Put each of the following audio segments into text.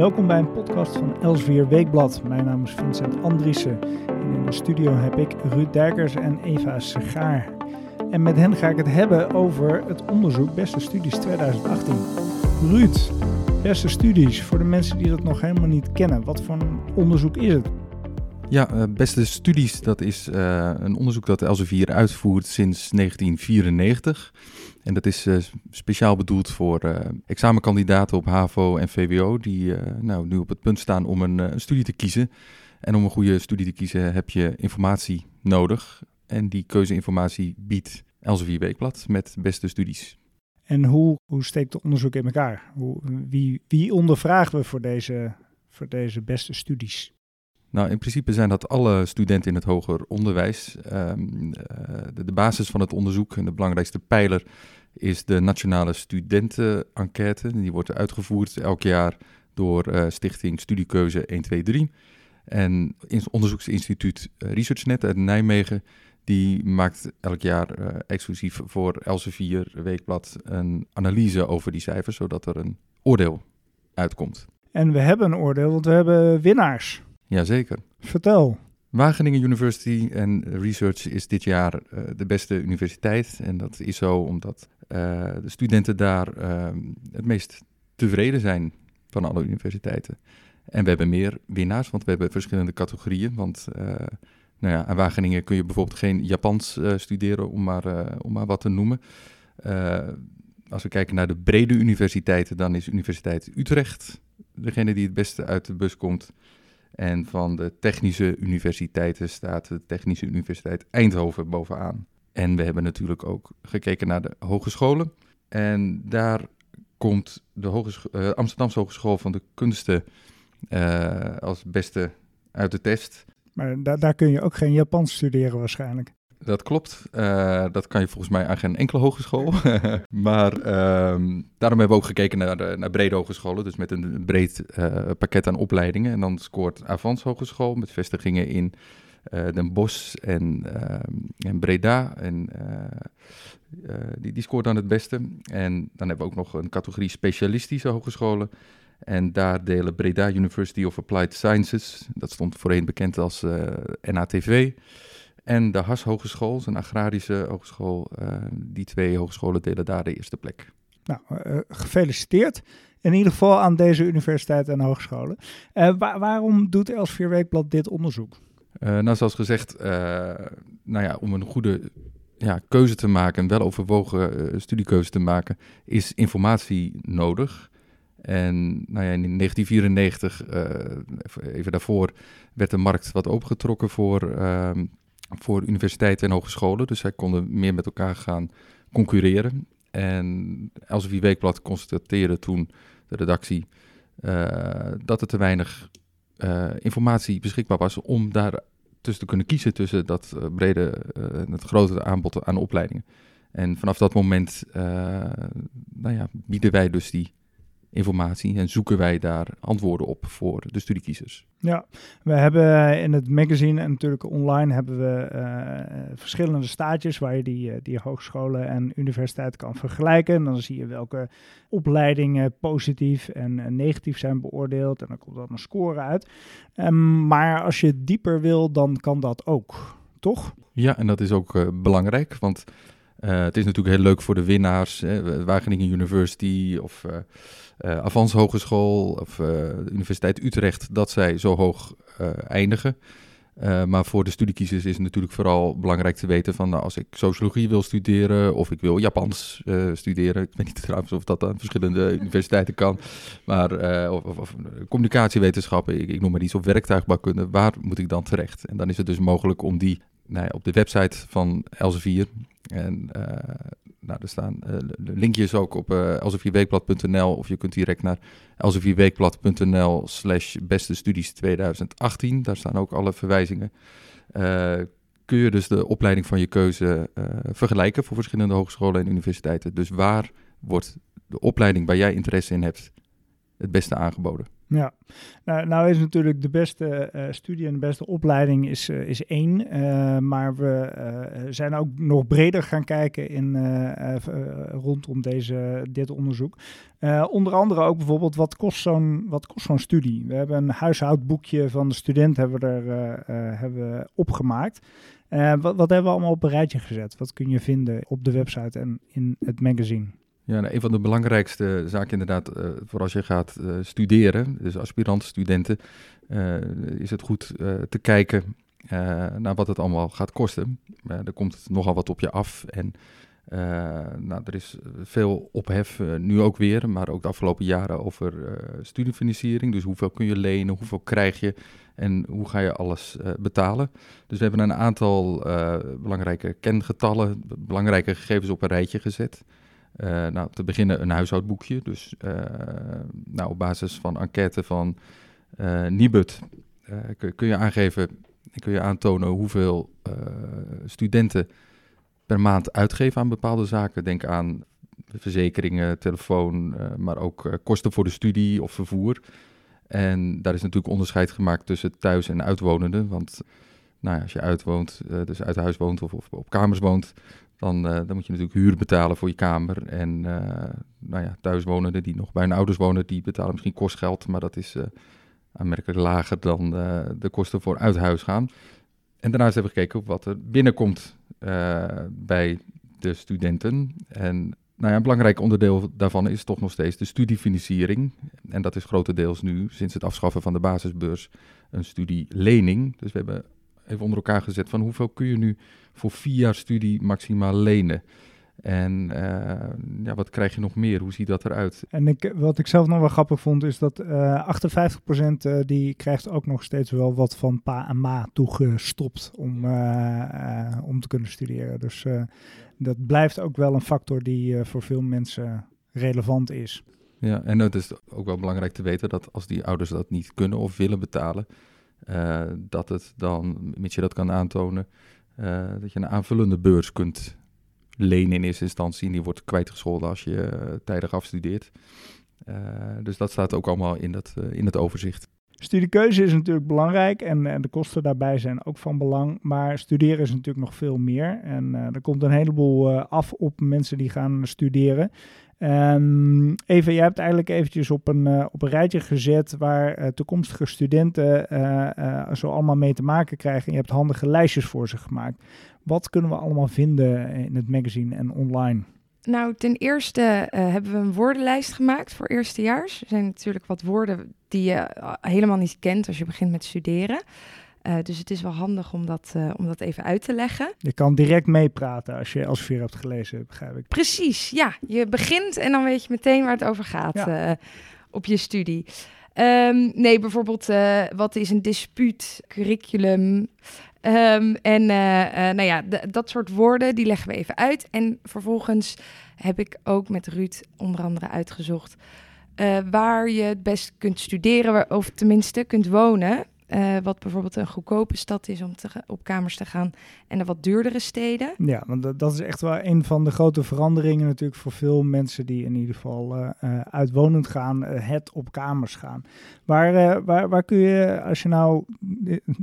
Welkom bij een podcast van Elsevier Weekblad. Mijn naam is Vincent Andriessen en in de studio heb ik Ruud Dijkers en Eva Segaar. En met hen ga ik het hebben over het onderzoek Beste Studies 2018. Ruud, Beste Studies, voor de mensen die dat nog helemaal niet kennen, wat voor een onderzoek is het? Ja, uh, Beste Studies, dat is uh, een onderzoek dat Elsevier uitvoert sinds 1994. En dat is uh, speciaal bedoeld voor examenkandidaten op HAVO en VWO, die nou, nu op het punt staan om een, een, studie te kiezen. En om een goede studie te kiezen heb je informatie nodig. En die keuzeinformatie biedt Elsevier Weekblad met Beste Studies. En hoe, hoe steekt het onderzoek in elkaar? Hoe, wie, wie ondervragen we voor deze, voor deze beste studies? Nou, in principe zijn dat alle studenten in het hoger onderwijs. Um, de, de, basis van het onderzoek en de belangrijkste pijler is de Nationale Studentenenquête. Die wordt uitgevoerd elk jaar door uh, Stichting Studiekeuze 123. En het onderzoeksinstituut eh, ResearchNet uit Nijmegen die maakt elk jaar exclusief voor Elsevier Weekblad een analyse over die cijfers, zodat er een oordeel uitkomt. En we hebben een oordeel, want we hebben winnaars. Jazeker. Vertel. Wageningen University en Research is dit jaar uh, de beste universiteit. En dat is zo omdat uh, de studenten daar uh, het meest tevreden zijn van alle universiteiten. En we hebben meer winnaars, want we hebben verschillende categorieën. Want nou ja, aan Wageningen kun je bijvoorbeeld geen Japans studeren, om maar, om maar wat te noemen. als we kijken naar de brede universiteiten, dan is Universiteit Utrecht degene die het beste uit de bus komt. En van de technische universiteiten staat de Technische Universiteit Eindhoven bovenaan. En we hebben natuurlijk ook gekeken naar de hogescholen. En daar komt de uh, Amsterdamse Hogeschool van de Kunsten uh, als beste uit de test. Maar da daar kun je ook geen Japans studeren waarschijnlijk. Dat klopt. Uh, dat kan je volgens mij aan geen enkele hogeschool. maar um, daarom hebben we ook gekeken naar, naar brede hogescholen. Dus met een breed uh, pakket aan opleidingen. En dan scoort Avans Hogeschool met vestigingen in uh, Den Bosch en, en Breda. En die, die scoort dan het beste. En dan hebben we ook nog een categorie specialistische hogescholen. En daar delen Breda University of Applied Sciences, dat stond voorheen bekend als NATV, en de Has Hogeschool, een agrarische hogeschool. Uh, die twee hogescholen delen daar de eerste plek. Nou, uh, gefeliciteerd. In ieder geval aan deze universiteit en hogescholen. Uh, wa waarom doet Elsevier Weekblad dit onderzoek? nou, zoals gezegd, nou ja, om een goede ja, keuze te maken, een weloverwogen studiekeuze te maken, is informatie nodig. En nou ja, in 1994, even daarvoor, werd de markt wat opengetrokken voor ehm, voor universiteiten en hogescholen. Dus zij konden meer met elkaar gaan concurreren. En Elsevier Weekblad constateerde toen de redactie uh, dat er te weinig uh, informatie beschikbaar was om daar tussen te kunnen kiezen tussen dat uh, brede, het grote aanbod aan opleidingen. En vanaf dat moment nou ja, bieden wij dus die informatie en zoeken wij daar antwoorden op voor de studiekiezers. Ja, we hebben in het magazine en natuurlijk online hebben we uh, verschillende staatjes waar je die, eh, die hogescholen en universiteiten kan vergelijken. En dan zie je welke opleidingen positief en negatief zijn beoordeeld en dan komt dan een score uit. Um, maar als je dieper wil, dan kan dat ook, toch? Ja, en dat is ook uh, belangrijk, want het is natuurlijk heel leuk voor de winnaars, hè, Wageningen University of uh, uh, Avans Hogeschool of Universiteit Utrecht, dat zij zo hoog eindigen. maar voor de studiekiezers is het natuurlijk vooral belangrijk te weten van nou, als ik sociologie wil studeren of ik wil Japans studeren. Ik weet niet trouwens of dat aan verschillende universiteiten kan. Maar of, of, communicatiewetenschappen, ik, ik, noem maar iets, of werktuigbouwkunde. Waar moet ik dan terecht? En dan is het dus mogelijk om die nou op de website van Elsevier en uh, nou, er staan uh, linkjes ook op uh, elsevierweekblad.nl of je kunt direct naar elsevierweekblad.nl slash beste studies 2018. Daar staan ook alle verwijzingen. kun je dus de opleiding van je keuze vergelijken voor verschillende hogescholen en universiteiten. Dus waar wordt de opleiding waar jij interesse in hebt het beste aangeboden. Ja, nou, nou is natuurlijk de beste uh, studie en de beste opleiding is, uh, is één. Uh, maar we zijn ook nog breder gaan kijken in, rondom deze, dit onderzoek. onder andere ook bijvoorbeeld wat kost zo'n zo'n studie. We hebben een huishoudboekje van de student hebben we er, hebben we opgemaakt. wat, wat hebben we allemaal op een rijtje gezet? Wat kun je vinden op de website en in het magazine? Ja, nou, een van de belangrijkste zaken inderdaad, uh, voor als je gaat uh, studeren, dus aspirant-studenten, uh, is het goed te kijken naar wat het allemaal gaat kosten. er komt nogal wat op je af en nou, er is veel ophef, nu ook weer, maar ook de afgelopen jaren over studiefinanciering. Dus hoeveel kun je lenen, hoeveel krijg je en hoe ga je alles betalen. Dus we hebben een aantal belangrijke kengetallen, belangrijke gegevens op een rijtje gezet. Uh, nou, te beginnen een huishoudboekje. Dus uh, nou, op basis van enquête van uh, Nibud kun, kun, je aangeven, kun je aantonen hoeveel studenten per maand uitgeven aan bepaalde zaken. Denk aan verzekeringen, telefoon, maar ook kosten voor de studie of vervoer. En daar is natuurlijk onderscheid gemaakt tussen thuis- en uitwonenden. Want nou ja, als je uitwoont, dus uit huis woont of, op kamers woont, dan, uh, dan moet je natuurlijk huur betalen voor je kamer. En uh, nou ja, thuiswonenden die nog bij hun ouders wonen, die betalen misschien kostgeld, maar dat is aanmerkelijk lager dan de kosten voor uit huis gaan. En daarnaast hebben we gekeken op wat er binnenkomt bij de studenten. En nou ja, een belangrijk onderdeel daarvan is toch nog steeds de studiefinanciering. En dat is grotendeels nu, sinds het afschaffen van de basisbeurs, een studielening. Dus we hebben even onder elkaar gezet van hoeveel kun je nu voor vier jaar studie maximaal lenen. En uh, ja, wat krijg je nog meer? Hoe ziet dat eruit? En ik, wat ik zelf nog wel grappig vond, is dat uh, eh, 58% uh, eh, die krijgt ook nog steeds wel wat van pa en ma toegestopt om, om te kunnen studeren. Dus dat blijft ook wel een factor die voor veel mensen relevant is. Ja, en het is ook wel belangrijk te weten dat als die ouders dat niet kunnen of willen betalen, dat het dan, mits je dat kan aantonen, uh, dat je een aanvullende beurs kunt lenen in eerste instantie. En die wordt kwijtgescholden als je uh, tijdig afstudeert. Dus dat staat ook allemaal in, dat, in het overzicht. Studiekeuze is natuurlijk belangrijk en, en, de kosten daarbij zijn ook van belang. Maar studeren is natuurlijk nog veel meer. En er komt een heleboel af op mensen die gaan studeren. Um, even, jij hebt eigenlijk eventjes op een, op een rijtje gezet waar toekomstige studenten zo allemaal mee te maken krijgen. En je hebt handige lijstjes voor ze gemaakt. Wat kunnen we allemaal vinden in het magazine en online? Nou, ten eerste hebben we een woordenlijst gemaakt voor eerstejaars. Er zijn natuurlijk wat woorden die je helemaal niet kent als je begint met studeren. Uh, dus het is wel handig om dat, uh, om dat even uit te leggen. Je kan direct meepraten als je als hebt gelezen, begrijp ik. Precies, ja. Je begint en dan weet je meteen waar het over gaat ja. uh, op je studie. Um, nee, bijvoorbeeld, wat is een dispuut, curriculum? Um, en nou ja, dat soort woorden, die leggen we even uit. En vervolgens heb ik ook met Ruud onder andere uitgezocht... waar je het best kunt studeren, of tenminste kunt wonen... Uh, wat bijvoorbeeld een goedkope stad is om te, op kamers te gaan en de wat duurdere steden. Ja, want dat, is echt wel een van de grote veranderingen natuurlijk voor veel mensen die in ieder geval uh, uitwonend gaan, het op kamers gaan. Waar, waar, waar kun je, als je nou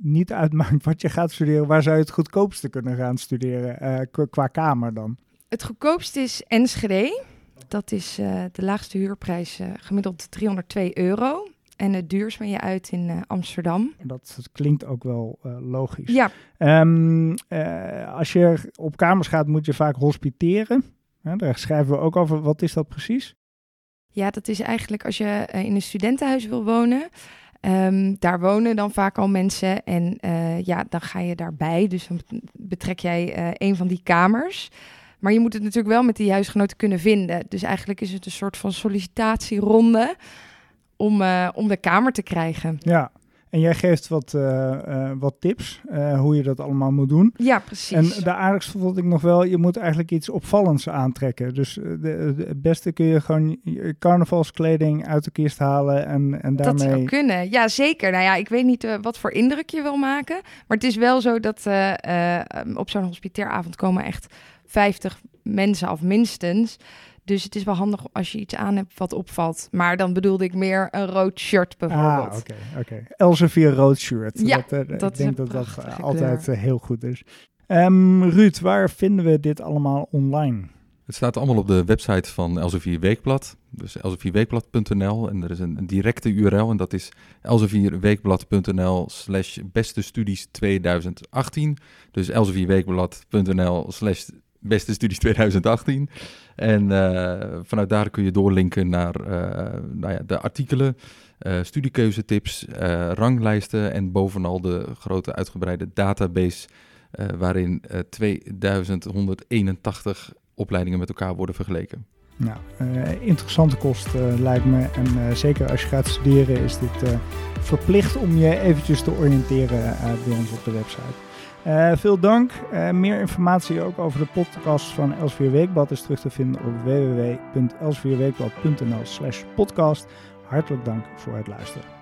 niet uitmaakt wat je gaat studeren, waar zou je het goedkoopste kunnen gaan studeren qua kamer dan? Het goedkoopste is Enschede. Dat is de laagste huurprijs gemiddeld 302 euro. En het duurst ben je uit in uh, Amsterdam. Dat, klinkt ook wel logisch. Ja. Um, uh, als je op kamers gaat, moet je vaak hospiteren. daar schrijven we ook over. Wat is dat precies? Ja, dat is eigenlijk als je in een studentenhuis wil wonen. Um, daar wonen dan vaak al mensen en ja, dan ga je daarbij. Dus dan betrek jij een van die kamers. Maar je moet het natuurlijk wel met die huisgenoten kunnen vinden. Dus eigenlijk is het een soort van sollicitatieronde om, uh, om de kamer te krijgen. Ja, en jij geeft wat, uh, uh, wat tips hoe je dat allemaal moet doen. Ja, precies. En de aardigste vond ik nog wel, je moet eigenlijk iets opvallends aantrekken. Dus het beste kun je gewoon je carnavalskleding uit de kist halen en, en daarmee... Dat zou kunnen, ja zeker. Nou ja, ik weet niet wat voor indruk je wil maken. Maar het is wel zo dat op zo'n hospitairavond komen echt 50 mensen af minstens Dus het is wel handig als je iets aan hebt wat opvalt. Maar dan bedoelde ik meer een rood shirt bijvoorbeeld. Ah, oké, oké. Elsevier rood shirt. Ja, dat, eh, dat ik is denk een dat dat eh, altijd eh, heel goed is. Ehm, Ruud, waar vinden we dit allemaal online? Het staat allemaal op de website van Elsevier Weekblad. Dus elsevierweekblad.nl. En er is een, een directe URL en dat is elsevierweekblad.nl slash beste studies 2018. Dus elsevierweekblad.nl slash beste studies 2018. En eh, vanuit daar kun je doorlinken naar eh, nou ja, de artikelen, eh studiekeuzetips, ranglijsten en bovenal de grote uitgebreide database waarin eh 2181 opleidingen met elkaar worden vergeleken. Nou, eh, interessante kost lijkt me. En zeker als je gaat studeren is dit verplicht om je eventjes te oriënteren bij ons op de website. Eh, veel dank. Eh, meer informatie ook over de podcast van Elsevier Weekblad is terug te vinden op www.elsevierweekblad.nl slash podcast. Hartelijk dank voor het luisteren.